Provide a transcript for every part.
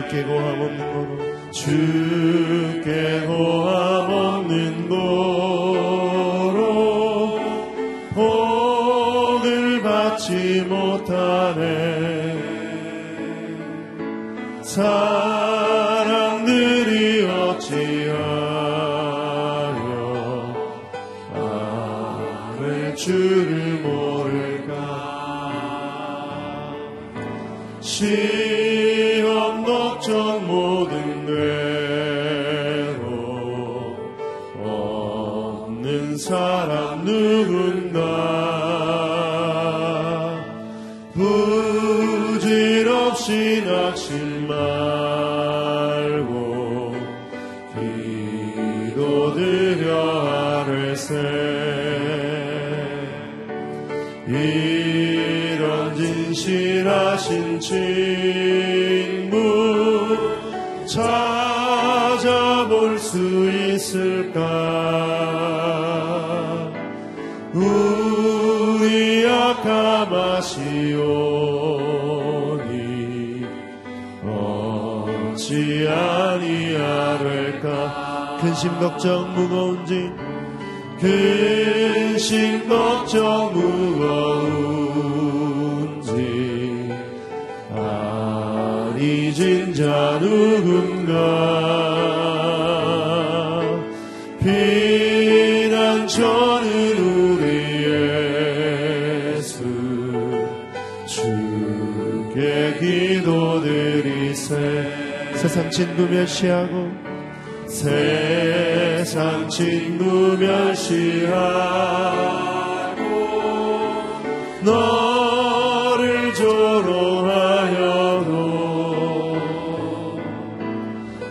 주께 고함 없는 거로 주 아뢰세 이런 진실하신 친구 찾아볼 수 있을까? 우리 약함하시오니 어찌 아니하될까? 근심 걱정 무거운지 근심 걱정 무거운지 아리진 자 누군가 피난처는 우리 예수 주께 기도드리세. 세상 친구 멸시하고 세 상 친구 멸시하고 너를 조롱하여도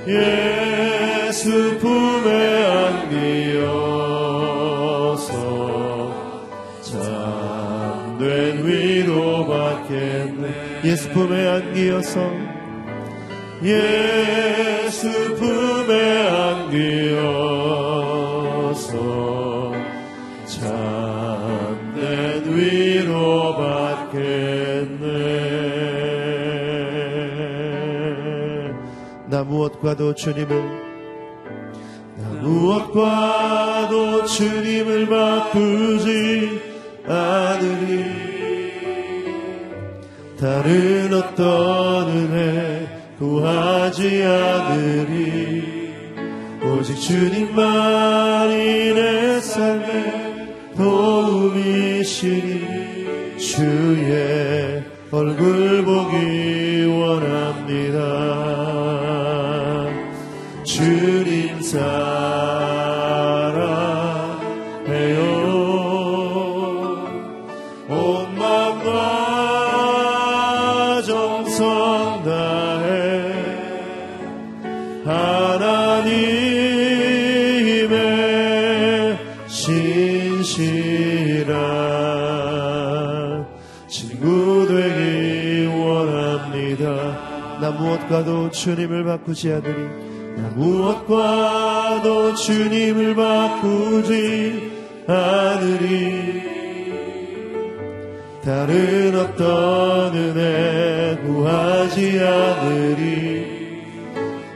예수 품에 안기어서 참된 위로받겠네. 예수 품에 안기어서 예수 품에 안기어서 참된 위로 받겠네. 나 무엇과도 주님을 나 무엇과도 주님을 바꾸지 않으리. 다른 어떤 은혜 구하지 않으리. 오직 주님만이 내 삶의 도움이시니 주의 얼굴 보기 원합니다 무엇과도 주님을 바꾸지 않으리. 나 무엇과도 주님을 바꾸지 않으리. 다른 어떤 은혜 구하지 않으리.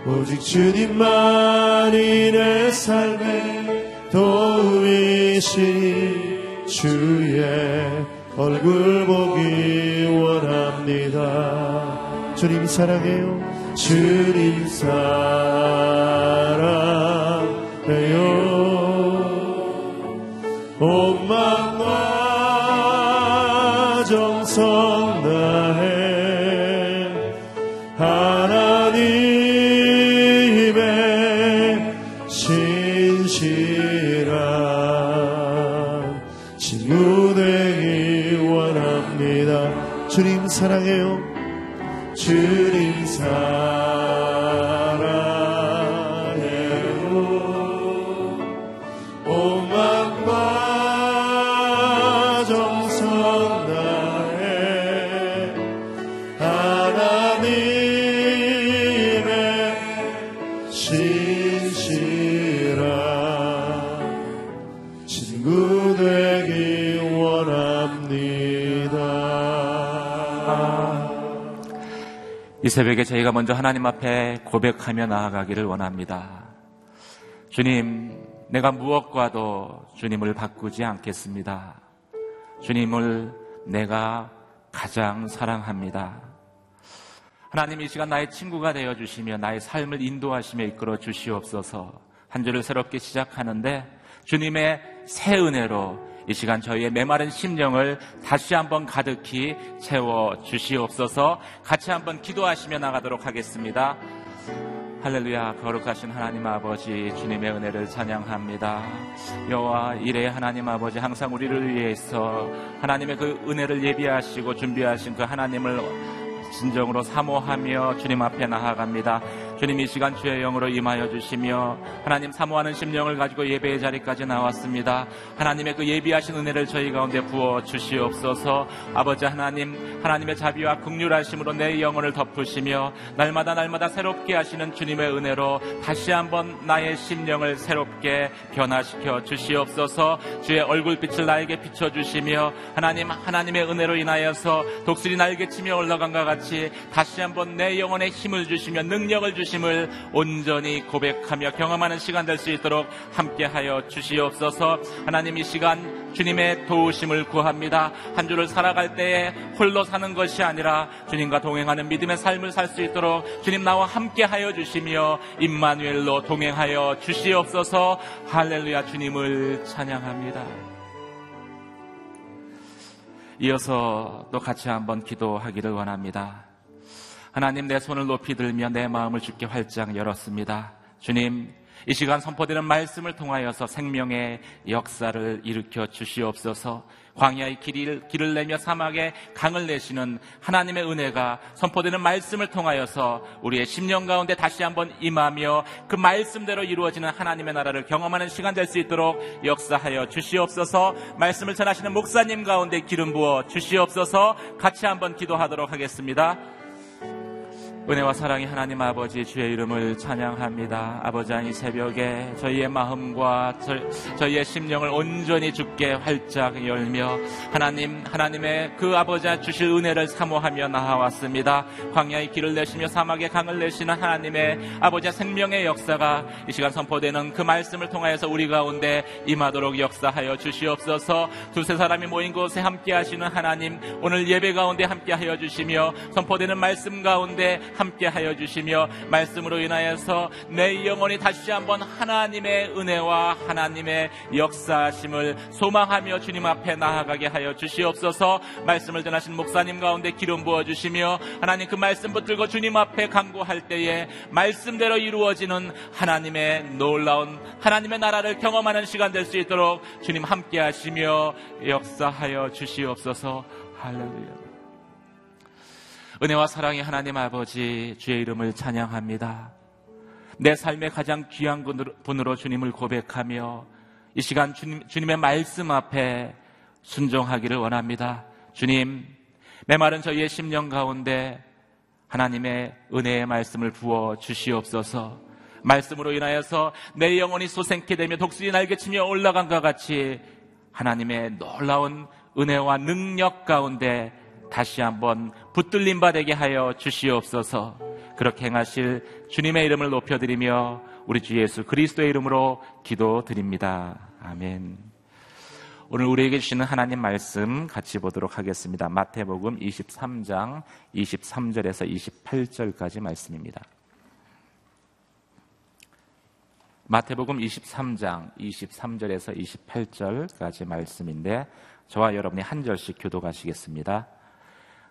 오직 주님만이 내 삶의 도움이시니 주의 얼굴 보기 원합니다. 주님 사랑해요 주님 사랑해요 새벽에 저희가 먼저 하나님 앞에 고백하며 나아가기를 원합니다. 주님, 내가 무엇과도 주님을 바꾸지 않겠습니다. 주님을 내가 가장 사랑합니다. 하나님 이 시간 나의 친구가 되어 주시며 나의 삶을 인도하시며 이끌어 주시옵소서. 한 주를 새롭게 시작하는데 주님의 새 은혜로 이 시간 저희의 메마른 심령을 다시 한번 가득히 채워 주시옵소서 같이 한번 기도하시며 나가도록 하겠습니다. 할렐루야 거룩하신 하나님 아버지 주님의 은혜를 찬양합니다. 여호와 이래 하나님 아버지 항상 우리를 위해서 하나님의 그 은혜를 예비하시고 준비하신 그 하나님을 진정으로 사모하며 주님 앞에 나아갑니다. 주님 이 시간 주의 영으로 임하여 주시며 하나님 사모하는 심령을 가지고 예배의 자리까지 나왔습니다. 하나님의 그 예비하신 은혜를 저희 가운데 부어 주시옵소서. 아버지 하나님 하나님의 자비와 극률하심으로 내 영혼을 덮으시며 날마다 날마다 새롭게 하시는 주님의 은혜로 다시 한번 나의 심령을 새롭게 변화시켜 주시옵소서. 주의 얼굴빛을 나에게 비춰 주시며 하나님 하나님의 은혜로 인하여서 독수리 날개 치며 올라간 것 같이 다시 한번 내 영혼에 힘을 주시며 능력을 주시며 주심을 온전히 고백하며 경험하는 시간 될 수 있도록 함께하여 주시옵소서. 하나님 이 시간 주님의 도우심을 구합니다. 한 주를 살아갈 때에 홀로 사는 것이 아니라 주님과 동행하는 믿음의 삶을 살 수 있도록 주님 나와 함께하여 주시며 임마누엘로 동행하여 주시옵소서. 할렐루야 주님을 찬양합니다. 이어서 또 같이 한번 기도하기를 원합니다. 하나님 내 손을 높이 들며 내 마음을 주께 활짝 열었습니다. 주님, 이 시간 선포되는 말씀을 통하여서 생명의 역사를 일으켜 주시옵소서. 광야의 길을, 길을 내며 사막에 강을 내시는 하나님의 은혜가 선포되는 말씀을 통하여서 우리의 심령 가운데 다시 한번 임하며 그 말씀대로 이루어지는 하나님의 나라를 경험하는 시간 될 수 있도록 역사하여 주시옵소서 말씀을 전하시는 목사님 가운데 기름 부어 주시옵소서 같이 한번 기도하도록 하겠습니다. 은혜와 사랑이 하나님 아버지 주의 이름을 찬양합니다. 아버지 이 새벽에 저희의 마음과 저, 희의 심령을 온전히 죽게 활짝 열며 하나님 하나님의 그 아버지 주실 은혜를 사모하며 나아왔습니다. 광야의 길을 내시며 사막의 강을 내시는 하나님의 아버지 생명의 역사가 이 시간 선포되는 그 말씀을 통하여서 우리 가운데 임하도록 역사하여 주시옵소서. 두세 사람이 모인 곳에 함께 하시는 하나님 오늘 예배 가운데 함께 하여 주시며 선포되는 말씀 가운데 함께 하여 주시며 말씀으로 인하여서 내 영혼이 다시 한번 하나님의 은혜와 하나님의 역사심을 소망하며 주님 앞에 나아가게 하여 주시옵소서 말씀을 전하신 목사님 가운데 기름 부어 주시며 하나님 그 말씀 붙들고 주님 앞에 강구할 때에 말씀대로 이루어지는 하나님의 놀라운 하나님의 나라를 경험하는 시간 될 수 있도록 주님 함께 하시며 역사하여 주시옵소서 할렐루야. 은혜와 사랑의 하나님 아버지 주의 이름을 찬양합니다. 내 삶의 가장 귀한 분으로 주님을 고백하며 이 시간 주님, 주님의 말씀 앞에 순종하기를 원합니다. 주님, 메마른 저희의 심령 가운데 하나님의 은혜의 말씀을 부어 주시옵소서. 말씀으로 인하여서 내 영혼이 소생케 되며 독수리 날개치며 올라간 것 같이 하나님의 놀라운 은혜와 능력 가운데 다시 한번 붙들림 받게 하여 주시옵소서. 그렇게 행하실 주님의 이름을 높여드리며 우리 주 예수 그리스도의 이름으로 기도드립니다. 아멘. 오늘 우리에게 주시는 하나님 말씀 같이 보도록 하겠습니다. 마태복음 23장 23절에서 28절까지 말씀입니다. 마태복음 23장 23절에서 28절까지 말씀인데 저와 여러분이 한 절씩 교도가시겠습니다.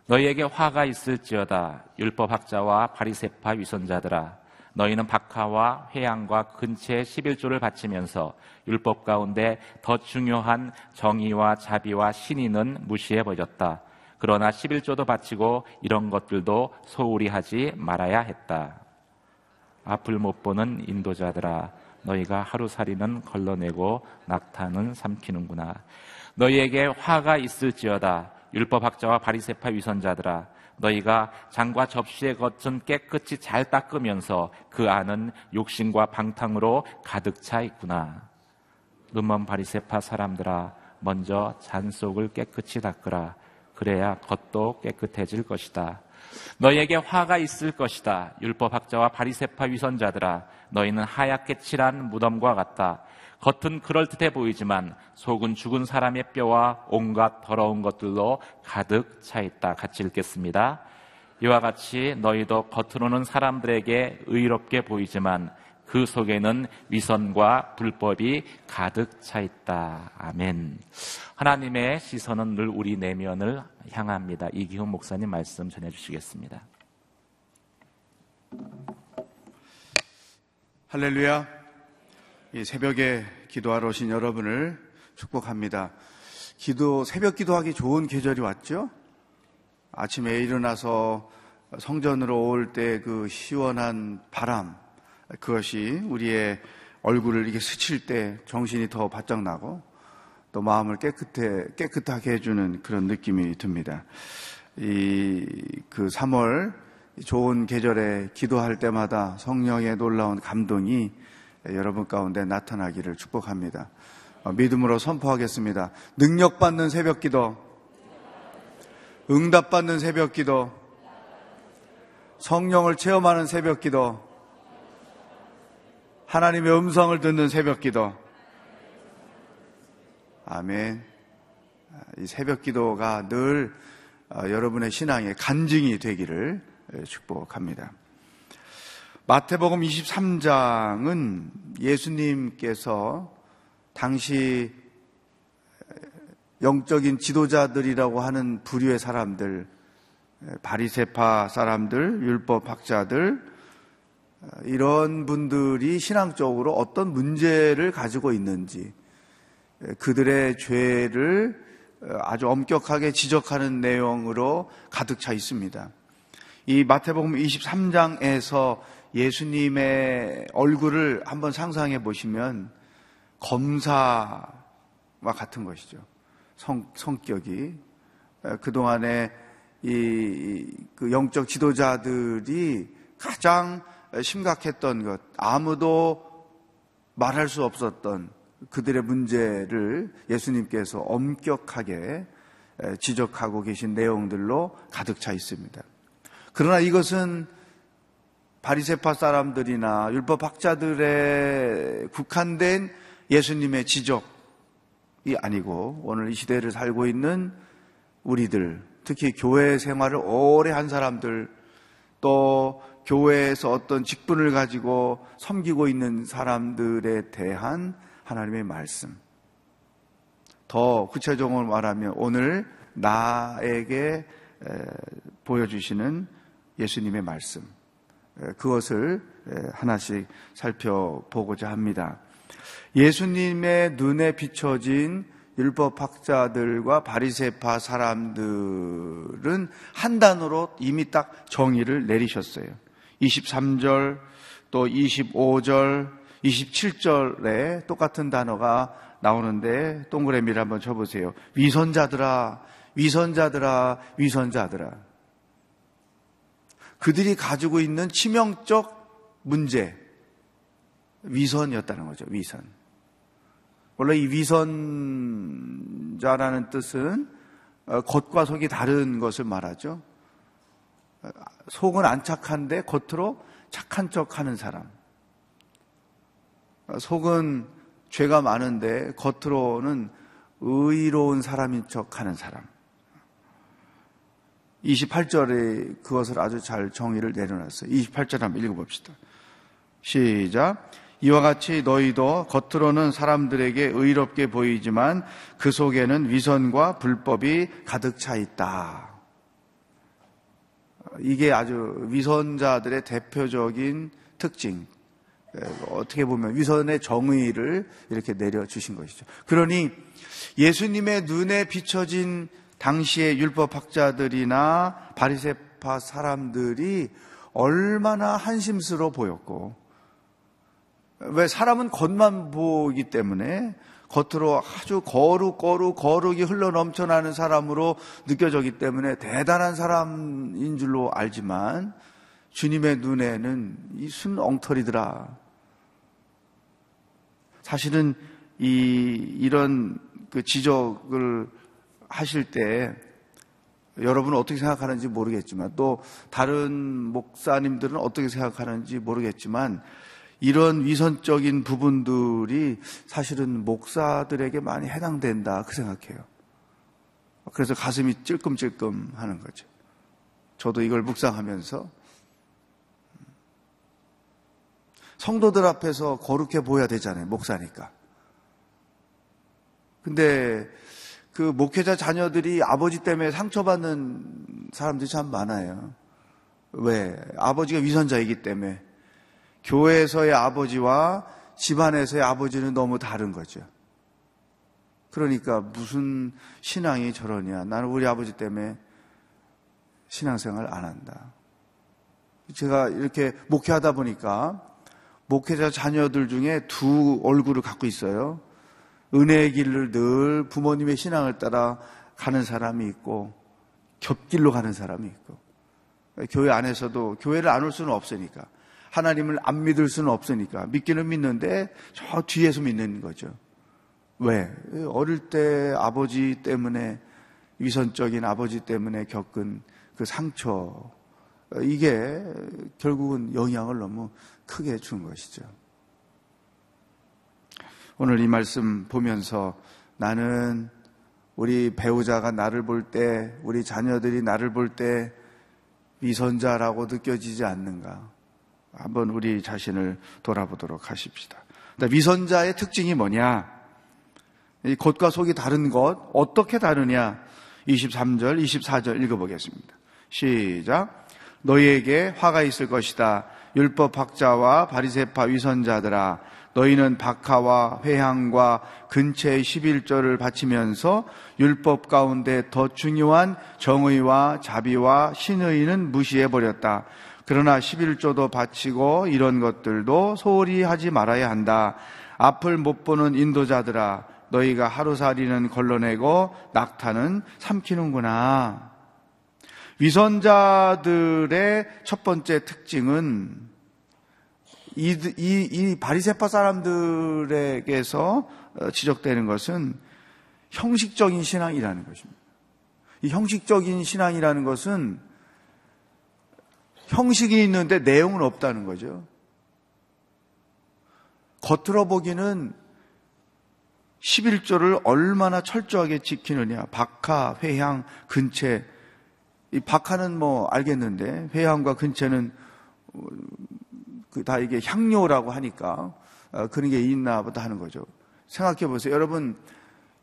너희에게 화가 있을지어다 율법학자와 바리세파 위선자들아 너희는 박하와 회양과 근처에 11조를 바치면서 율법 가운데 더 중요한 정의와 자비와 신의는 무시해 버렸다. 그러나 11조도 바치고 이런 것들도 소홀히 하지 말아야 했다. 앞을 못 보는 인도자들아 너희가 하루살이는 걸러내고 낙타는 삼키는구나. 너희에게 화가 있을지어다 율법학자와 바리세파 위선자들아 너희가 장과 접시의 겉은 깨끗이 잘 닦으면서 그 안은 욕심과 방탕으로 가득 차 있구나. 눈먼 바리세파 사람들아 먼저 잔 속을 깨끗이 닦으라 그래야 겉도 깨끗해질 것이다. 너희에게 화가 있을 것이다. 율법학자와 바리세파 위선자들아 너희는 하얗게 칠한 무덤과 같다. 겉은 그럴듯해 보이지만 속은 죽은 사람의 뼈와 온갖 더러운 것들로 가득 차 있다. 같이 읽겠습니다. 이와 같이 너희도 겉으로는 사람들에게 의롭게 보이지만 그 속에는 위선과 불법이 가득 차 있다. 아멘. 하나님의 시선은 늘 우리 내면을 향합니다. 이기훈 목사님 말씀 전해 주시겠습니다. 할렐루야. 이 새벽에 기도하러 오신 여러분을 축복합니다. 기도, 새벽 기도하기 좋은 계절이 왔죠? 아침에 일어나서 성전으로 올 때 그 시원한 바람, 그것이 우리의 얼굴을 이게 스칠 때 정신이 더 바짝 나고 또 마음을 깨끗해, 깨끗하게 해주는 그런 느낌이 듭니다. 이, 그 3월 좋은 계절에 기도할 때마다 성령의 놀라운 감동이 여러분 가운데 나타나기를 축복합니다. 어, 믿음으로 선포하겠습니다. 능력받는 새벽 기도, 응답받는 새벽 기도, 성령을 체험하는 새벽 기도, 하나님의 음성을 듣는 새벽 기도. 아멘. 이 새벽 기도가 늘 어, 여러분의 신앙의 간증이 되기를 축복합니다. 마태복음 23장은 예수님께서 당시 영적인 지도자들이라고 하는 부류의 사람들, 바리세파 사람들, 율법 학자들, 이런 분들이 신앙적으로 어떤 문제를 가지고 있는지 그들의 죄를 아주 엄격하게 지적하는 내용으로 가득 차 있습니다. 이 마태복음 23장에서 예수님의 얼굴을 한번 상상해 보시면 검사와 같은 것이죠. 성, 성격이. 그동안에 이, 그 영적 지도자들이 가장 심각했던 것, 아무도 말할 수 없었던 그들의 문제를 예수님께서 엄격하게 지적하고 계신 내용들로 가득 차 있습니다. 그러나 이것은 바리세파 사람들이나 율법 학자들의 국한된 예수님의 지적이 아니고 오늘 이 시대를 살고 있는 우리들, 특히 교회 생활을 오래 한 사람들, 또 교회에서 어떤 직분을 가지고 섬기고 있는 사람들에 대한 하나님의 말씀. 더 구체적으로 말하면 오늘 나에게 보여주시는 예수님의 말씀. 그것을 하나씩 살펴보고자 합니다. 예수님의 눈에 비춰진 율법학자들과 바리세파 사람들은 한 단어로 이미 딱 정의를 내리셨어요. 23절 또 25절 27절에 똑같은 단어가 나오는데 동그라미를 한번 쳐보세요. 위선자들아, 위선자들아, 위선자들아. 그들이 가지고 있는 치명적 문제, 위선이었다는 거죠, 위선. 원래 이 위선자라는 뜻은 어, 겉과 속이 다른 것을 말하죠. 속은 안 착한데 겉으로 착한 척 하는 사람. 속은 죄가 많은데 겉으로는 의로운 사람인 척 하는 사람. 28절에 그것을 아주 잘 정의를 내려놨어요. 28절 한번 읽어봅시다. 시작. 이와 같이 너희도 겉으로는 사람들에게 의롭게 보이지만 그 속에는 위선과 불법이 가득 차 있다. 이게 아주 위선자들의 대표적인 특징. 어떻게 보면 위선의 정의를 이렇게 내려주신 것이죠. 그러니 예수님의 눈에 비춰진 당시의 율법학자들이나 바리세파 사람들이 얼마나 한심스러워 보였고 왜 사람은 겉만 보기 때문에 겉으로 아주 거룩, 거룩, 거룩이 흘러 넘쳐나는 사람으로 느껴졌기 때문에 대단한 사람인 줄로 알지만 주님의 눈에는 이 순 엉터리더라. 사실은 이, 이런 그 지적을 하실 때 여러분은 어떻게 생각하는지 모르겠지만 또 다른 목사님들은 어떻게 생각하는지 모르겠지만 이런 위선적인 부분들이 사실은 목사들에게 많이 해당된다 그 생각해요. 그래서 가슴이 찔끔찔끔 하는 거죠. 저도 이걸 묵상하면서 성도들 앞에서 거룩해 보여야 되잖아요. 목사니까. 근데 그 목회자 자녀들이 아버지 때문에 상처받는 사람들이 참 많아요. 왜? 아버지가 위선자이기 때문에. 교회에서의 아버지와 집안에서의 아버지는 너무 다른 거죠. 그러니까 무슨 신앙이 저러냐. 나는 우리 아버지 때문에 신앙생활 안 한다. 제가 이렇게 목회하다 보니까 목회자 자녀들 중에 두 얼굴을 갖고 있어요. 은혜의 길을 늘 부모님의 신앙을 따라 가는 사람이 있고 겹길로 가는 사람이 있고 교회 안에서도 교회를 안 올 수는 없으니까 하나님을 안 믿을 수는 없으니까 믿기는 믿는데 저 뒤에서 믿는 거죠. 왜? 어릴 때 아버지 때문에 위선적인 아버지 때문에 겪은 그 상처 이게 결국은 영향을 너무 크게 준 것이죠. 오늘 이 말씀 보면서 나는 우리 배우자가 나를 볼 때, 우리 자녀들이 나를 볼때 위선자라고 느껴지지 않는가? 한번 우리 자신을 돌아보도록 하십시다. 위선자의 특징이 뭐냐? 이 겉과 속이 다른 것, 어떻게 다르냐? 23절, 24절 읽어보겠습니다. 시작. 너희에게 화가 있을 것이다. 율법 학자와 바리세파 위선자들아 너희는 박하와 회향과 근처의 11조를 바치면서 율법 가운데 더 중요한 정의와 자비와 신의는 무시해 버렸다. 그러나 11조도 바치고 이런 것들도 소홀히 하지 말아야 한다. 앞을 못 보는 인도자들아 너희가 하루살이는 걸러내고 낙타는 삼키는구나. 위선자들의 첫 번째 특징은 이, 이, 이 바리세파 사람들에게서 어, 지적되는 것은 형식적인 신앙이라는 것입니다. 이 형식적인 신앙이라는 것은 형식이 있는데 내용은 없다는 거죠. 겉으로 보기는 11조를 얼마나 철저하게 지키느냐. 박하, 회향, 근체. 이 박하는 뭐 알겠는데 회향과 근체는 그 다 이게 향료라고 하니까 어, 그런 게 있나 보다 하는 거죠. 생각해 보세요. 여러분,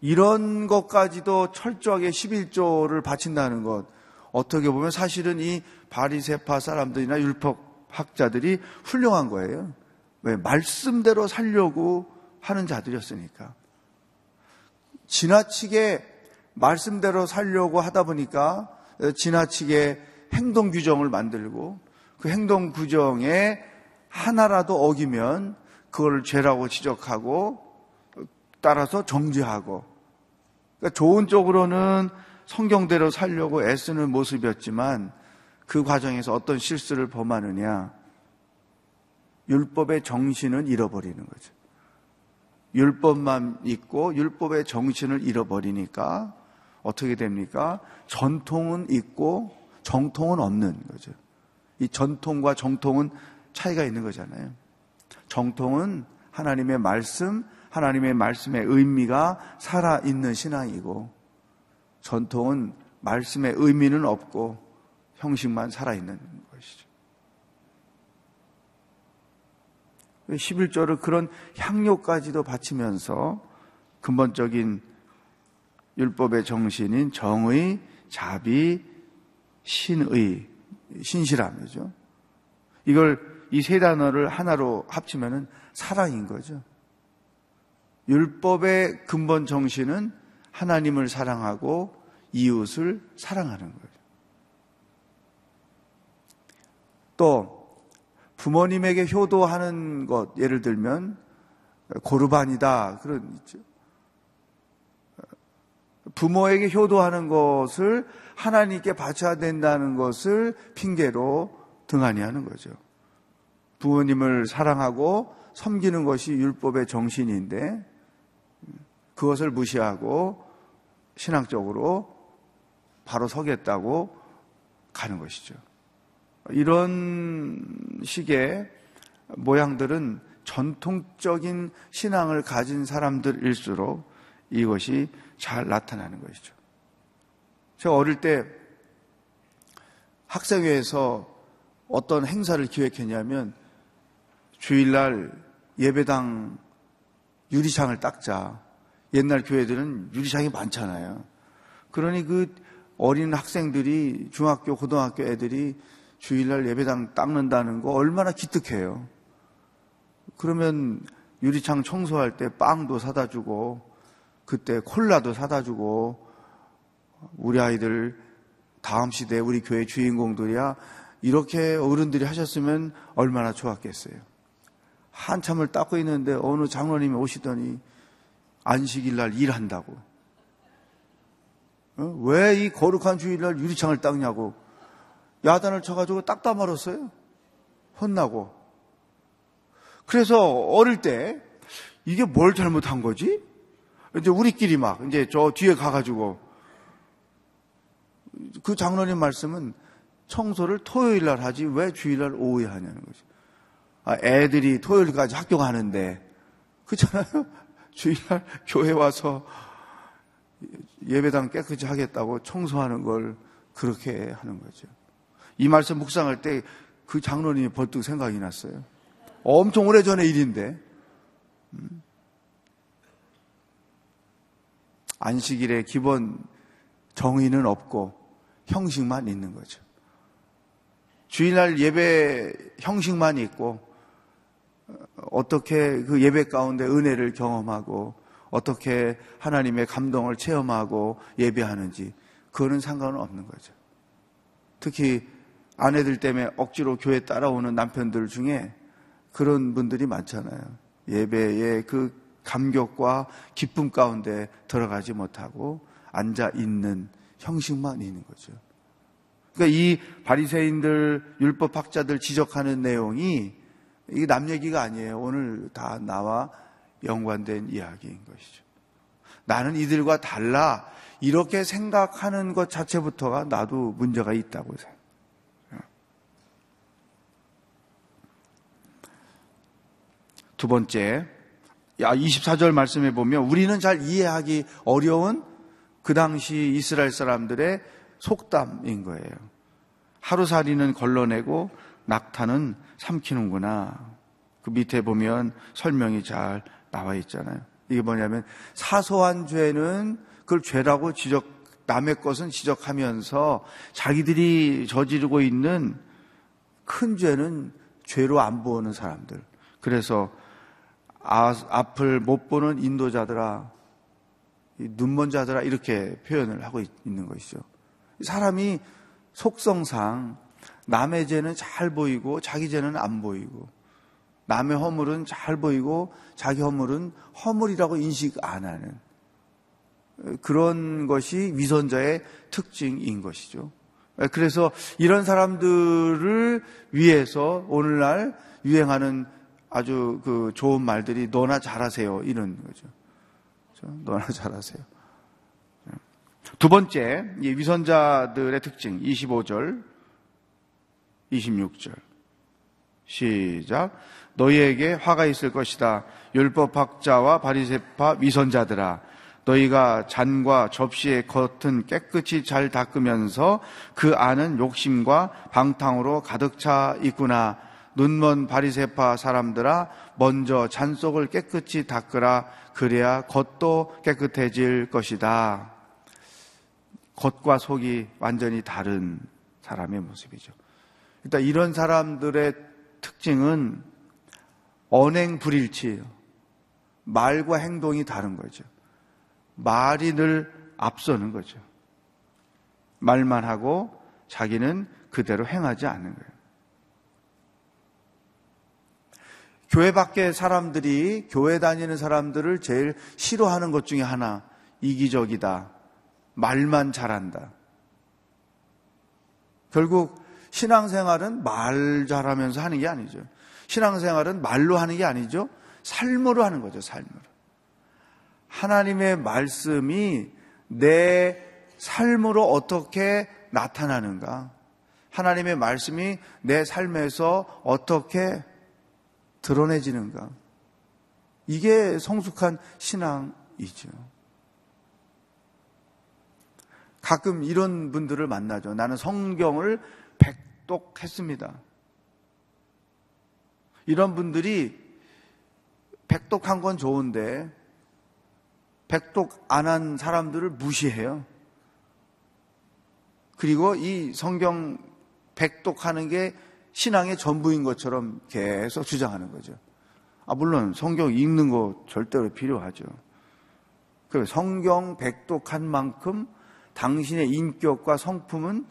이런 것까지도 철저하게 11조를 바친다는 것, 어떻게 보면 사실은 이 바리세파 사람들이나 율법 학자들이 훌륭한 거예요. 왜? 말씀대로 살려고 하는 자들이었으니까. 지나치게 말씀대로 살려고 하다 보니까 어, 지나치게 행동 규정을 만들고 그 행동 규정에 하나라도 어기면 그걸 죄라고 지적하고 따라서 정죄하고 그러니까 좋은 쪽으로는 성경대로 살려고 애쓰는 모습이었지만 그 과정에서 어떤 실수를 범하느냐 율법의 정신을 잃어버리는 거죠. 율법만 있고 율법의 정신을 잃어버리니까 어떻게 됩니까? 전통은 있고 정통은 없는 거죠. 이 전통과 정통은 차이가 있는 거잖아요. 정통은 하나님의 말씀, 하나님의 말씀의 의미가 살아있는 신앙이고, 전통은 말씀의 의미는 없고, 형식만 살아있는 것이죠. 11조를 그런 향료까지도 바치면서 근본적인 율법의 정신인 정의, 자비, 신의, 신실함이죠. 이걸 이 세 단어를 하나로 합치면은 사랑인 거죠. 율법의 근본 정신은 하나님을 사랑하고 이웃을 사랑하는 거죠. 또 부모님에게 효도하는 것 예를 들면 고르반이다 그런 있죠. 부모에게 효도하는 것을 하나님께 바쳐야 된다는 것을 핑계로 등한히 하는 거죠. 부모님을 사랑하고 섬기는 것이 율법의 정신인데 그것을 무시하고 신앙적으로 바로 서겠다고 가는 것이죠. 이런 식의 모양들은 전통적인 신앙을 가진 사람들일수록 이것이 잘 나타나는 것이죠. 제가 어릴 때 학생회에서 어떤 행사를 기획했냐면 주일날 예배당 유리창을 닦자. 옛날 교회들은 유리창이 많잖아요. 그러니 그 어린 학생들이 중학교, 고등학교 애들이 주일날 예배당 닦는다는 거 얼마나 기특해요. 그러면 유리창 청소할 때 빵도 사다 주고 그때 콜라도 사다 주고 우리 아이들 다음 시대 우리 교회 주인공들이야 이렇게 어른들이 하셨으면 얼마나 좋았겠어요. 한참을 닦고 있는데 어느 장로님이 오시더니 안식일 날 일한다고. 어? 왜이 거룩한 주일날 유리창을 닦냐고 야단을 쳐가지고 닦다 말았어요. 혼나고. 그래서 어릴 때 이게 뭘 잘못한 거지? 이제 우리끼리 막 이제 저 뒤에 가가지고 그 장로님 말씀은 청소를 토요일 날 하지 왜 주일 날 오후에 하냐는 거죠. 아, 애들이 토요일까지 학교 가는데 그렇잖아요. 주일 날 교회 와서 예배당 깨끗이 하겠다고 청소하는 걸 그렇게 하는 거죠. 이 말씀 묵상할 때 그 장로님이 벌떡 생각이 났어요. 엄청 오래 전의 일인데 음. 안식일에 기본 정의는 없고 형식만 있는 거죠. 주일날 예배 형식만 있고 어떻게 그 예배 가운데 은혜를 경험하고 어떻게 하나님의 감동을 체험하고 예배하는지 그거는 상관은 없는 거죠. 특히 아내들 때문에 억지로 교회 따라오는 남편들 중에 그런 분들이 많잖아요. 예배의 그 감격과 기쁨 가운데 들어가지 못하고 앉아 있는 형식만 있는 거죠. 그러니까 이 바리새인들 율법 학자들 지적하는 내용이 이게 남 얘기가 아니에요. 오늘 다 나와 연관된 이야기인 것이죠. 나는 이들과 달라 이렇게 생각하는 것 자체부터가 나도 문제가 있다고 생각해요. 두 번째, 24절 말씀에 보면 우리는 잘 이해하기 어려운 그 당시 이스라엘 사람들의 속담인 거예요. 하루살이는 걸러내고 낙타는 삼키는구나. 그 밑에 보면 설명이 잘 나와 있잖아요. 이게 뭐냐면 사소한 죄는 그걸 죄라고 지적, 남의 것은 지적하면서 자기들이 저지르고 있는 큰 죄는 죄로 안 보는 사람들. 그래서 아, 앞을 못 보는 인도자들아, 눈먼 자들아 이렇게 표현을 하고 있는 것이죠. 사람이 속성상 남의 죄는 잘 보이고 자기 죄는 안 보이고 남의 허물은 잘 보이고 자기 허물은 허물이라고 인식 안 하는 그런 것이 위선자의 특징인 것이죠. 그래서 이런 사람들을 위해서 오늘날 유행하는 아주 그 좋은 말들이 너나 잘하세요 이런 거죠. 너나 잘하세요. 두 번째, 위선자들의 특징 25절, 26절. 시작. 너희에게 화가 있을 것이다. 율법학자와 바리새파 위선자들아. 너희가 잔과 접시의 겉은 깨끗이 잘 닦으면서 그 안은 욕심과 방탕으로 가득 차 있구나. 눈먼 바리새파 사람들아 먼저 잔 속을 깨끗이 닦으라 그래야 겉도 깨끗해질 것이다. 겉과 속이 완전히 다른 사람의 모습이죠. 일단 이런 사람들의 특징은 언행 불일치예요. 말과 행동이 다른 거죠. 말이 늘 앞서는 거죠. 말만 하고 자기는 그대로 행하지 않는 거예요. 교회 밖에 사람들이 교회 다니는 사람들을 제일 싫어하는 것 중에 하나 이기적이다. 말만 잘한다. 결국 신앙생활은 말 잘하면서 하는 게 아니죠. 신앙생활은 말로 하는 게 아니죠. 삶으로 하는 거죠, 삶으로. 하나님의 말씀이 내 삶으로 어떻게 나타나는가? 하나님의 말씀이 내 삶에서 어떻게 드러내지는가? 이게 성숙한 신앙이죠. 가끔 이런 분들을 만나죠. 나는 성경을 백독했습니다. 이런 분들이 백독한 건 좋은데 백독 안 한 사람들을 무시해요. 그리고 이 성경 백독하는 게 신앙의 전부인 것처럼 계속 주장하는 거죠. 아, 물론 성경 읽는 거 절대로 필요하죠. 그 성경 백독한 만큼 당신의 인격과 성품은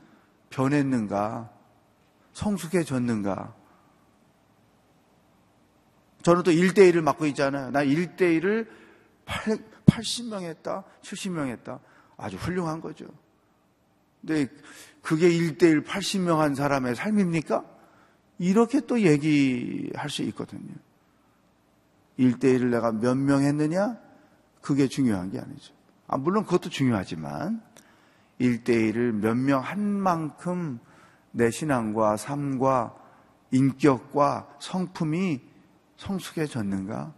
변했는가? 성숙해졌는가? 저는 또 1대1을 맡고 있잖아요. 나 1대1을 80명 했다, 70명 했다. 아주 훌륭한 거죠. 근데 그게 1대1 80명 한 사람의 삶입니까? 이렇게 또 얘기할 수 있거든요. 1대1을 내가 몇 명 했느냐? 그게 중요한 게 아니죠. 아, 물론 그것도 중요하지만 1대1을 몇 명 한 만큼 내 신앙과 삶과 인격과 성품이 성숙해졌는가?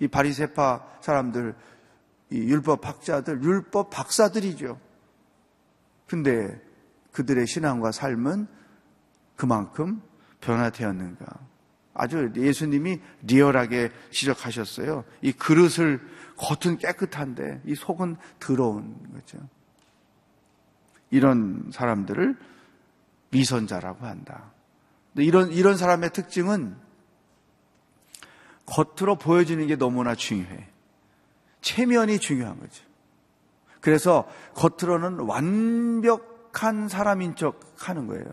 이 바리세파 사람들, 이 율법 학자들, 율법 박사들이죠. 근데 그들의 신앙과 삶은 그만큼 변화되었는가? 아주 예수님이 리얼하게 지적하셨어요. 이 그릇을 겉은 깨끗한데 이 속은 더러운 거죠. 이런 사람들을 미선자라고 한다. 이런 이런 사람의 특징은 겉으로 보여지는 게 너무나 중요해. 체면이 중요한 거죠. 그래서 겉으로는 완벽한 사람인 척 하는 거예요.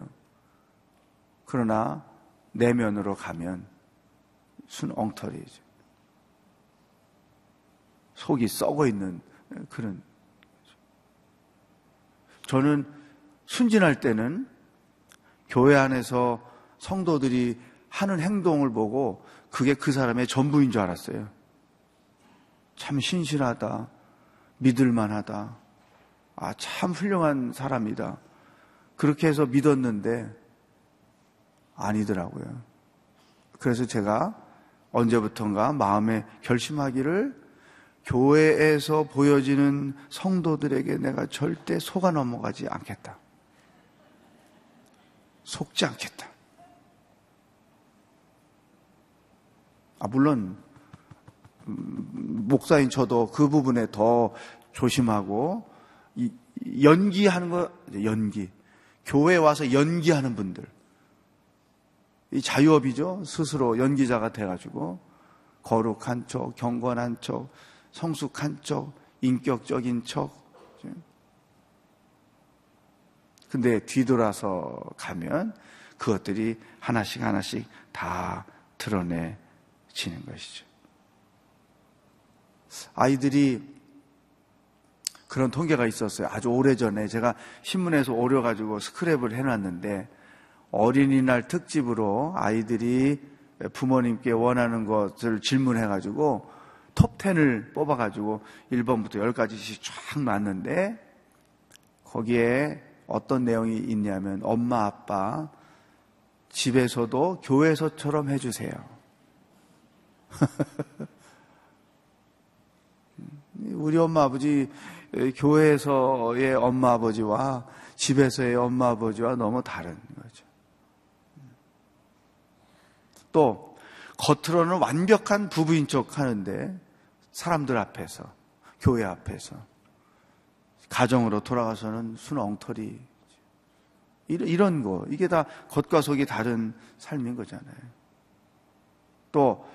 그러나 내면으로 가면 순 엉터리죠. 속이 썩어 있는 그런. 저는 순진할 때는 교회 안에서 성도들이 하는 행동을 보고 그게 그 사람의 전부인 줄 알았어요. 참 신실하다. 믿을만하다. 아, 참 훌륭한 사람이다. 그렇게 해서 믿었는데 아니더라고요. 그래서 제가 언제부턴가 마음에 결심하기를 교회에서 보여지는 성도들에게 내가 절대 속아 넘어가지 않겠다. 속지 않겠다. 아, 물론, 음, 목사인 저도 그 부분에 더 조심하고, 연기하는 거, 연기. 교회에 와서 연기하는 분들. 이 자유업이죠. 스스로 연기자가 돼가지고, 거룩한 척, 경건한 척, 성숙한 척, 인격적인 척. 근데 뒤돌아서 가면 그것들이 하나씩 하나씩 다 드러내지는 것이죠. 아이들이 그런 통계가 있었어요. 아주 오래 전에 제가 신문에서 오려가지고 스크랩을 해놨는데 어린이날 특집으로 아이들이 부모님께 원하는 것을 질문해가지고 톱10을 뽑아가지고 1번부터 10가지씩 쫙 놨는데 거기에 어떤 내용이 있냐면 엄마, 아빠 집에서도 교회에서처럼 해주세요. 우리 엄마 아버지 교회에서의 엄마 아버지와 집에서의 엄마 아버지와 너무 다른 거죠. 또 겉으로는 완벽한 부부인 척 하는데 사람들 앞에서, 교회 앞에서, 가정으로 돌아가서는 순 엉터리. 이런 거, 이게 다 겉과 속이 다른 삶인 거잖아요. 또,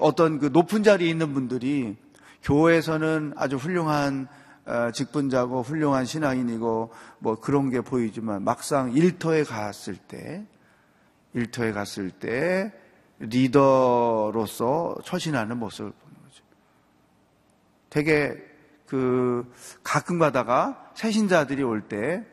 어떤 그 높은 자리에 있는 분들이 교회에서는 아주 훌륭한 어, 직분자고 훌륭한 신앙인이고 뭐 그런 게 보이지만 막상 일터에 갔을 때, 일터에 갔을 때 리더로서 처신하는 모습을 되게 그 가끔 가다가 새신자들이 올 때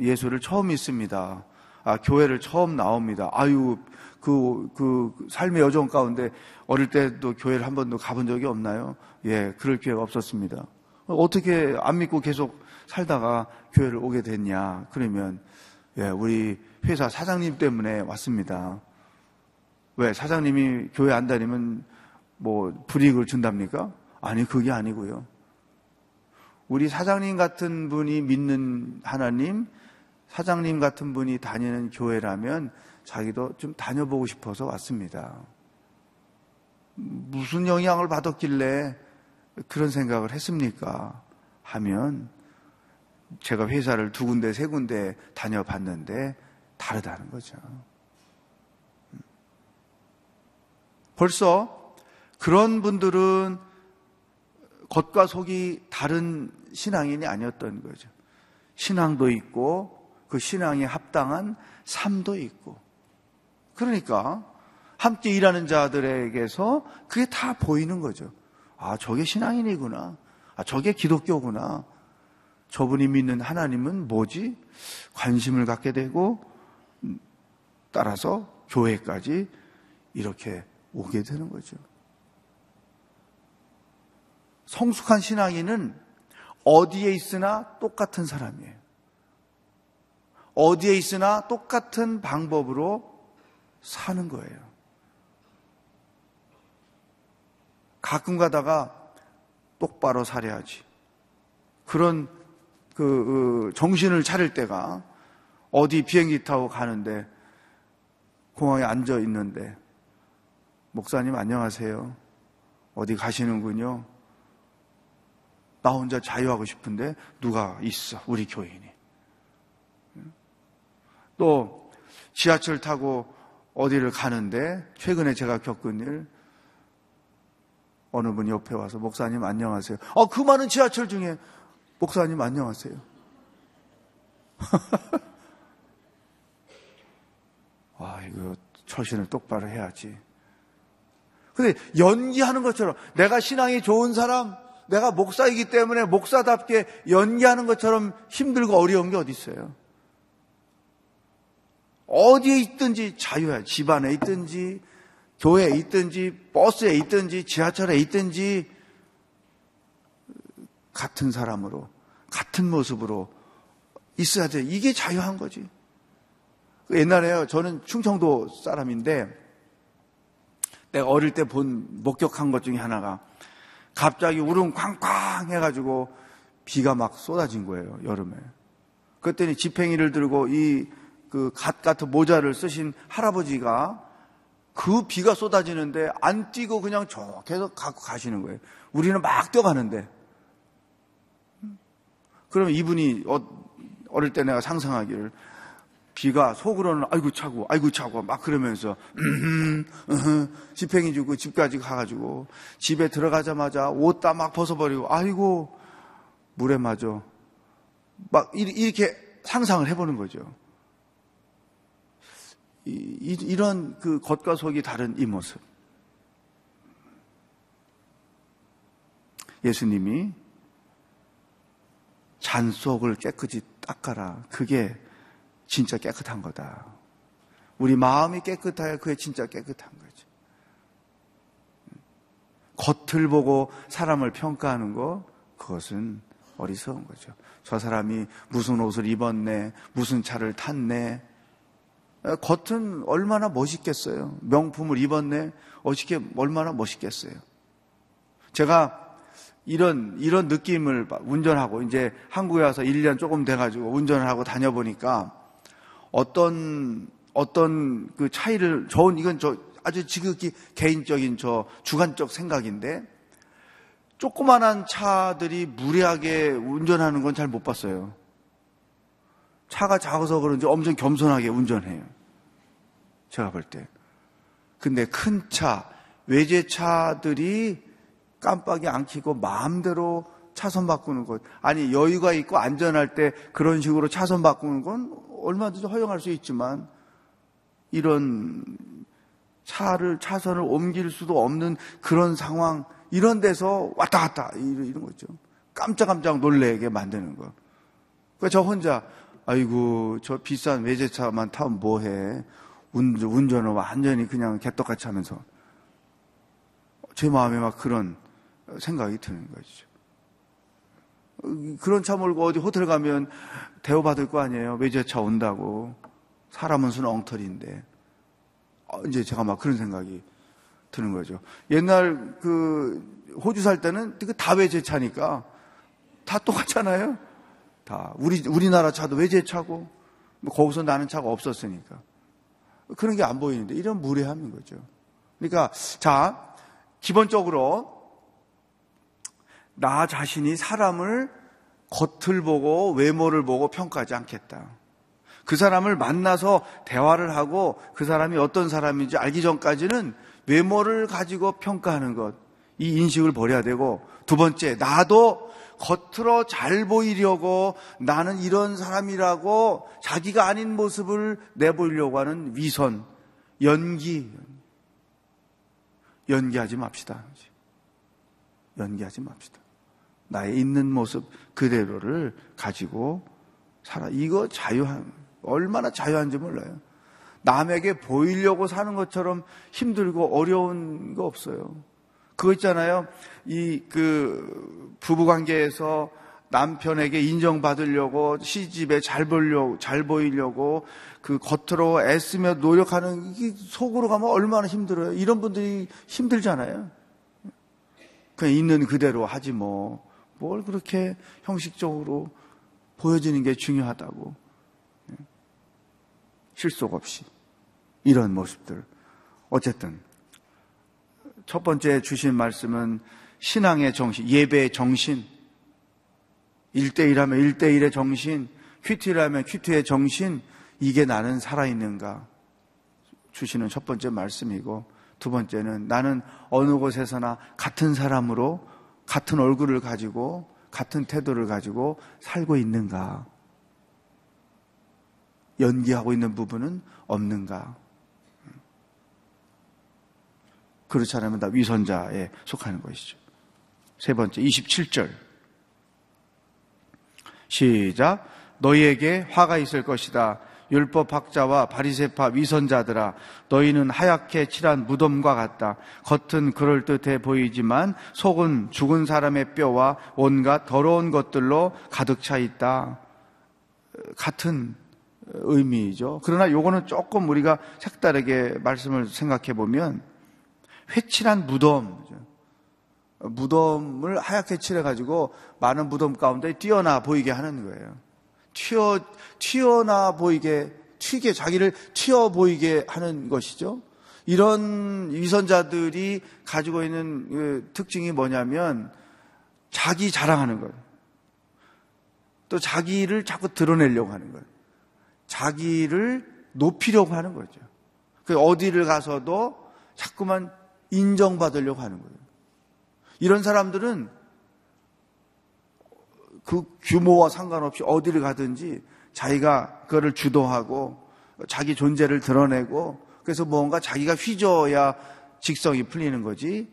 예수를 처음 믿습니다. 아, 교회를 처음 나옵니다. 아유, 그, 그, 삶의 여정 가운데 어릴 때도 교회를 한 번도 가본 적이 없나요? 예, 그럴 기회가 없었습니다. 어떻게 안 믿고 계속 살다가 교회를 오게 됐냐? 그러면, 예, 우리 회사 사장님 때문에 왔습니다. 왜? 사장님이 교회 안 다니면 뭐 불이익을 준답니까? 아니, 그게 아니고요. 우리 사장님 같은 분이 믿는 하나님, 사장님 같은 분이 다니는 교회라면 자기도 좀 다녀보고 싶어서 왔습니다. 무슨 영향을 받았길래 그런 생각을 했습니까? 하면 제가 회사를 두 군데, 세 군데 다녀봤는데 다르다는 거죠. 벌써 그런 분들은 겉과 속이 다른 신앙인이 아니었던 거죠. 신앙도 있고 그 신앙에 합당한 삶도 있고. 그러니까 함께 일하는 자들에게서 그게 다 보이는 거죠. 아, 저게 신앙인이구나. 아, 저게 기독교구나. 저분이 믿는 하나님은 뭐지? 관심을 갖게 되고, 따라서 교회까지 이렇게 오게 되는 거죠. 성숙한 신앙인은 어디에 있으나 똑같은 사람이에요. 어디에 있으나 똑같은 방법으로 사는 거예요. 가끔 가다가 똑바로 살아야지. 그런 그, 그 정신을 차릴 때가 어디 비행기 타고 가는데 공항에 앉아 있는데 목사님 안녕하세요. 어디 가시는군요. 나 혼자 자유하고 싶은데 누가 있어 우리 교인이. 또 지하철 타고 어디를 가는데 최근에 제가 겪은 일 어느 분이 옆에 와서 목사님 안녕하세요. 어, 그 많은 지하철 중에 목사님 안녕하세요. 와, 이거 처신을 똑바로 해야지. 근데 연기하는 것처럼 내가 신앙이 좋은 사람, 내가 목사이기 때문에 목사답게 연기하는 것처럼 힘들고 어려운 게 어디 있어요? 어디에 있든지 자유야. 집안에 있든지 교회에 있든지 버스에 있든지 지하철에 있든지 같은 사람으로 같은 모습으로 있어야 돼. 이게 자유한 거지. 옛날에요. 저는 충청도 사람인데 내가 어릴 때 본 목격한 것 중에 하나가 갑자기 우릉 쾅쾅 해가지고 비가 막 쏟아진 거예요. 여름에. 그랬더니 지팽이를 들고 이 그 갓 같은 모자를 쓰신 할아버지가 그 비가 쏟아지는데 안 뛰고 그냥 저 계속 갖고 가시는 거예요. 우리는 막 뛰어가는데. 그러면 이분이 어, 어릴 때 내가 상상하기를 비가 속으로는 아이고 차고 아이고 차고 막 그러면서 집행이 주고 집까지 가가지고 집에 들어가자마자 옷 다 막 벗어버리고 아이고 물에 맞아 막 이렇게 상상을 해보는 거죠. 이, 런그 겉과 속이 다른 이 모습. 예수님이 잔 속을 깨끗이 닦아라. 그게 진짜 깨끗한 거다. 우리 마음이 깨끗해야 그게 진짜 깨끗한 거죠. 겉을 보고 사람을 평가하는 거, 그것은 어리석은 거죠. 저 사람이 무슨 옷을 입었네, 무슨 차를 탔네, 겉은 얼마나 멋있겠어요. 명품을 입었네. 어떻게 얼마나 멋있겠어요. 제가 이런 이런 느낌을 운전하고 이제 한국에 와서 1년 조금 돼 가지고 운전을 하고 다녀 보니까 어떤 어떤 그 차이를 좋은 이건 저 아주 지극히 개인적인 저 주관적 생각인데 조그만한 차들이 무리하게 운전하는 건 잘 못 봤어요. 차가 작아서 그런지 엄청 겸손하게 운전해요. 제가 볼 때. 근데 큰 차, 외제차들이 깜빡이 안 켜고 마음대로 차선 바꾸는 것. 아니, 여유가 있고 안전할 때 그런 식으로 차선 바꾸는 건 얼마든지 허용할 수 있지만 이런 차를, 차선을 옮길 수도 없는 그런 상황, 이런 데서 왔다 갔다, 이런 거죠. 깜짝깜짝 놀래게 만드는 거. 그저 혼자 아이고, 저 비싼 외제차만 타면 뭐해. 운전, 운전은 완전히 그냥 개떡같이 하면서. 제 마음에 막 그런 생각이 드는 거죠. 그런 차 몰고 어디 호텔 가면 대우받을 거 아니에요. 외제차 온다고. 사람은 순 엉터리인데. 어, 이제 제가 막 그런 생각이 드는 거죠. 옛날 그 호주 살 때는 그다 외제차니까 다 똑같잖아요. 다 우리 우리나라 차도 외제차고 뭐 거기서 나는 차가 없었으니까 그런 게 안 보이는데 이런 무례함인 거죠. 그러니까 자 기본적으로 나 자신이 사람을 겉을 보고 외모를 보고 평가하지 않겠다. 그 사람을 만나서 대화를 하고 그 사람이 어떤 사람인지 알기 전까지는 외모를 가지고 평가하는 것, 이 인식을 버려야 되고, 두 번째, 나도 겉으로 잘 보이려고 나는 이런 사람이라고 자기가 아닌 모습을 내보이려고 하는 위선, 연기, 연기하지 맙시다. 연기하지 맙시다. 나의 있는 모습 그대로를 가지고 살아. 이거 자유한, 얼마나 자유한지 몰라요. 남에게 보이려고 사는 것처럼 힘들고 어려운 거 없어요. 그거 있잖아요. 이 그 부부 관계에서 남편에게 인정받으려고 시집에 잘 보려고 잘 보이려고 그 겉으로 애쓰며 노력하는 이게 속으로 가면 얼마나 힘들어요. 이런 분들이 힘들잖아요. 그냥 있는 그대로 하지 뭐. 뭘 그렇게 형식적으로 보여지는 게 중요하다고. 실속 없이. 이런 모습들. 어쨌든. 첫 번째 주신 말씀은 신앙의 정신, 예배의 정신. 1대1하면 1대1의 정신, 큐티라면 큐티의 정신, 이게 나는 살아있는가? 주시는 첫 번째 말씀이고, 두 번째는 나는 어느 곳에서나 같은 사람으로 같은 얼굴을 가지고 같은 태도를 가지고 살고 있는가? 연기하고 있는 부분은 없는가? 그렇지 않으면 다 위선자에 속하는 것이죠. 세 번째, 27절. 시작. 너희에게 화가 있을 것이다. 율법학자와 바리세파 위선자들아 너희는 하얗게 칠한 무덤과 같다. 겉은 그럴듯해 보이지만 속은 죽은 사람의 뼈와 온갖 더러운 것들로 가득 차 있다. 같은 의미이죠. 그러나 요거는 조금 우리가 색다르게 말씀을 생각해 보면 회칠한 무덤 무덤을 하얗게 칠해 가지고 많은 무덤 가운데 뛰어나 보이게 하는 거예요. 튀어, 튀어나 보이게, 튀게, 자기를 튀어 보이게 하는 것이죠. 이런 위선자들이 가지고 있는 그 특징이 뭐냐면 자기 자랑하는 거예요. 또 자기를 자꾸 드러내려고 하는 거예요. 자기를 높이려고 하는 거죠. 그 어디를 가서도 자꾸만 인정받으려고 하는 거예요. 이런 사람들은 그 규모와 상관없이 어디를 가든지 자기가 그거를 주도하고 자기 존재를 드러내고 그래서 뭔가 자기가 휘저어야 직성이 풀리는 거지.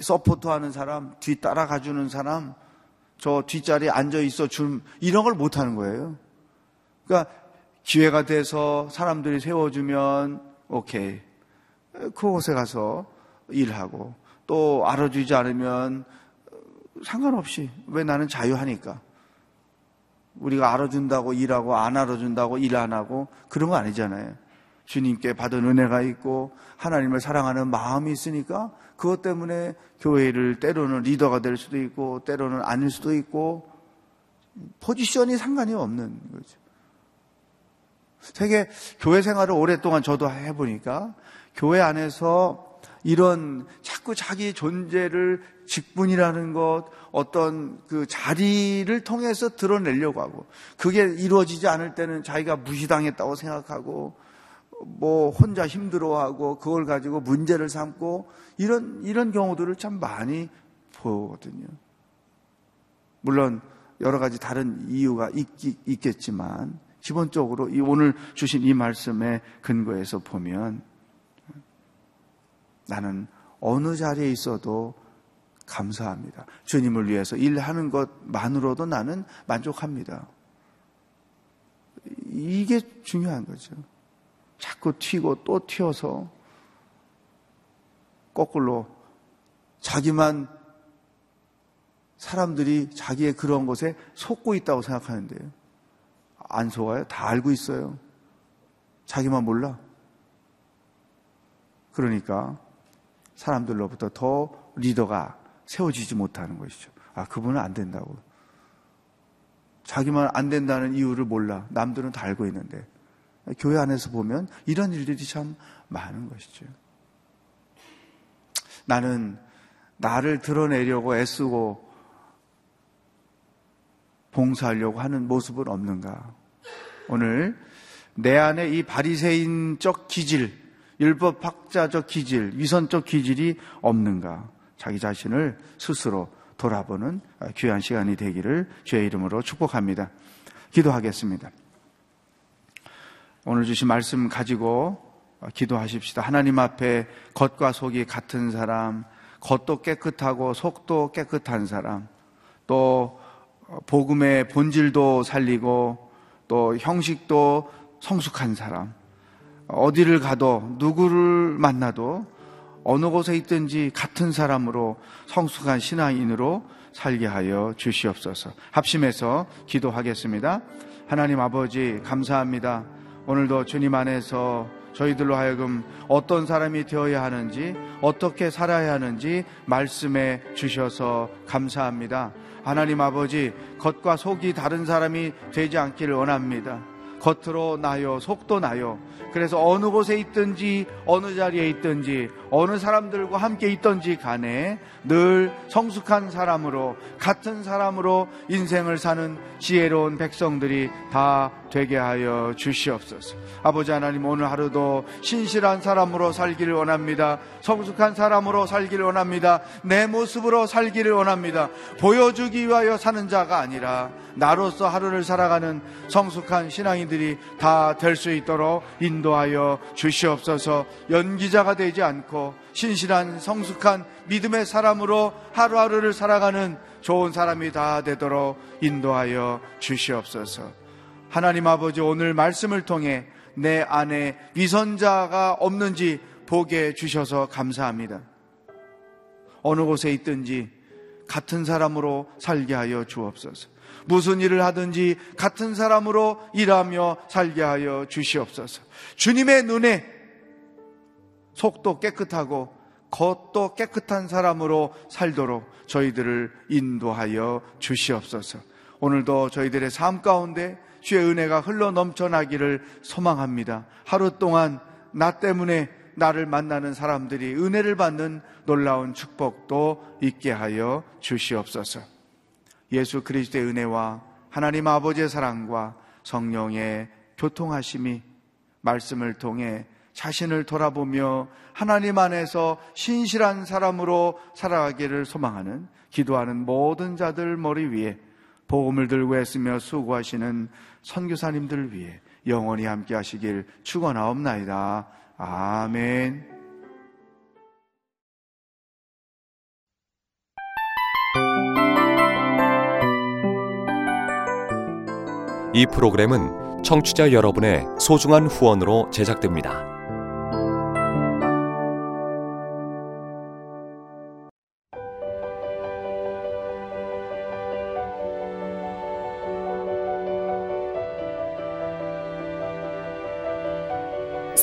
support 하는 사람, 뒤 따라가 주는 사람, 저 뒷자리에 앉아 있어 줄, 이런 걸 못 하는 거예요. 그러니까 기회가 돼서 사람들이 세워주면, 오케이. 그곳에 가서 일하고, 또 알아주지 않으면 상관없이 왜 나는 자유하니까 우리가 알아준다고 일하고 안 알아준다고 일 안 하고 그런 거 아니잖아요. 주님께 받은 은혜가 있고 하나님을 사랑하는 마음이 있으니까 그것 때문에 교회를 때로는 리더가 될 수도 있고 때로는 아닐 수도 있고 포지션이 상관이 없는 거죠. 되게 교회 생활을 오랫동안 저도 해보니까 교회 안에서 이런 자꾸 자기 존재를 직분이라는 것, 어떤 그 자리를 통해서 드러내려고 하고, 그게 이루어지지 않을 때는 자기가 무시당했다고 생각하고, 뭐 혼자 힘들어하고, 그걸 가지고 문제를 삼고, 이런, 이런 경우들을 참 많이 보거든요. 물론 여러 가지 다른 이유가 있, 있겠지만, 기본적으로 이 오늘 주신 이 말씀의 근거에서 보면, 나는 어느 자리에 있어도 감사합니다. 주님을 위해서 일하는 것만으로도 나는 만족합니다. 이게 중요한 거죠. 자꾸 튀고 또 튀어서 거꾸로 자기만 사람들이 자기의 그런 것에 속고 있다고 생각하는데요. 안 속아요? 다 알고 있어요. 자기만 몰라. 그러니까 사람들로부터 더 리더가 세워지지 못하는 것이죠. 아, 그분은 안 된다고. 자기만 안 된다는 이유를 몰라. 남들은 다 알고 있는데. 교회 안에서 보면 이런 일들이 참 많은 것이죠. 나는 나를 드러내려고 애쓰고 봉사하려고 하는 모습은 없는가? 오늘 내 안에 이 바리새인적 기질, 율법학자적 기질, 위선적 기질이 없는가? 자기 자신을 스스로 돌아보는 귀한 시간이 되기를 주의 이름으로 축복합니다. 기도하겠습니다. 오늘 주신 말씀 가지고 기도하십시다. 하나님 앞에 겉과 속이 같은 사람, 겉도 깨끗하고 속도 깨끗한 사람, 또 복음의 본질도 살리고 또 형식도 성숙한 사람, 어디를 가도 누구를 만나도 어느 곳에 있든지 같은 사람으로 성숙한 신앙인으로 살게 하여 주시옵소서. 합심해서 기도하겠습니다. 하나님 아버지 감사합니다. 오늘도 주님 안에서 저희들로 하여금 어떤 사람이 되어야 하는지 어떻게 살아야 하는지 말씀해 주셔서 감사합니다. 하나님 아버지 겉과 속이 다른 사람이 되지 않기를 원합니다. 겉으로 나요, 속도 나요. 그래서 어느 곳에 있든지 어느 자리에 있든지 어느 사람들과 함께 있든지 간에 늘 성숙한 사람으로 같은 사람으로 인생을 사는 지혜로운 백성들이 다 되게 하여 주시옵소서. 아버지 하나님 오늘 하루도 신실한 사람으로 살기를 원합니다. 성숙한 사람으로 살기를 원합니다. 내 모습으로 살기를 원합니다. 보여주기 위하여 사는 자가 아니라 나로서 하루를 살아가는 성숙한 신앙인들이 다 될 수 있도록 인도하여 주시옵소서. 연기자가 되지 않고 신실한 성숙한 믿음의 사람으로 하루하루를 살아가는 좋은 사람이 다 되도록 인도하여 주시옵소서. 하나님 아버지 오늘 말씀을 통해 내 안에 위선자가 없는지 보게 주셔서 감사합니다. 어느 곳에 있든지 같은 사람으로 살게 하여 주옵소서. 무슨 일을 하든지 같은 사람으로 일하며 살게 하여 주시옵소서. 주님의 눈에 속도 깨끗하고 겉도 깨끗한 사람으로 살도록 저희들을 인도하여 주시옵소서. 오늘도 저희들의 삶 가운데 주의 은혜가 흘러 넘쳐나기를 소망합니다. 하루 동안 나 때문에 나를 만나는 사람들이 은혜를 받는 놀라운 축복도 있게 하여 주시옵소서. 예수 그리스도의 은혜와 하나님 아버지의 사랑과 성령의 교통하심이 말씀을 통해 자신을 돌아보며 하나님 안에서 신실한 사람으로 살아가기를 소망하는 기도하는 모든 자들 머리 위에 복음을 들고 애쓰며 수고하시는 선교사님들 위해 영원히 함께 하시길 축원하옵나이다. 아멘. 이 프로그램은 청취자 여러분의 소중한 후원으로 제작됩니다.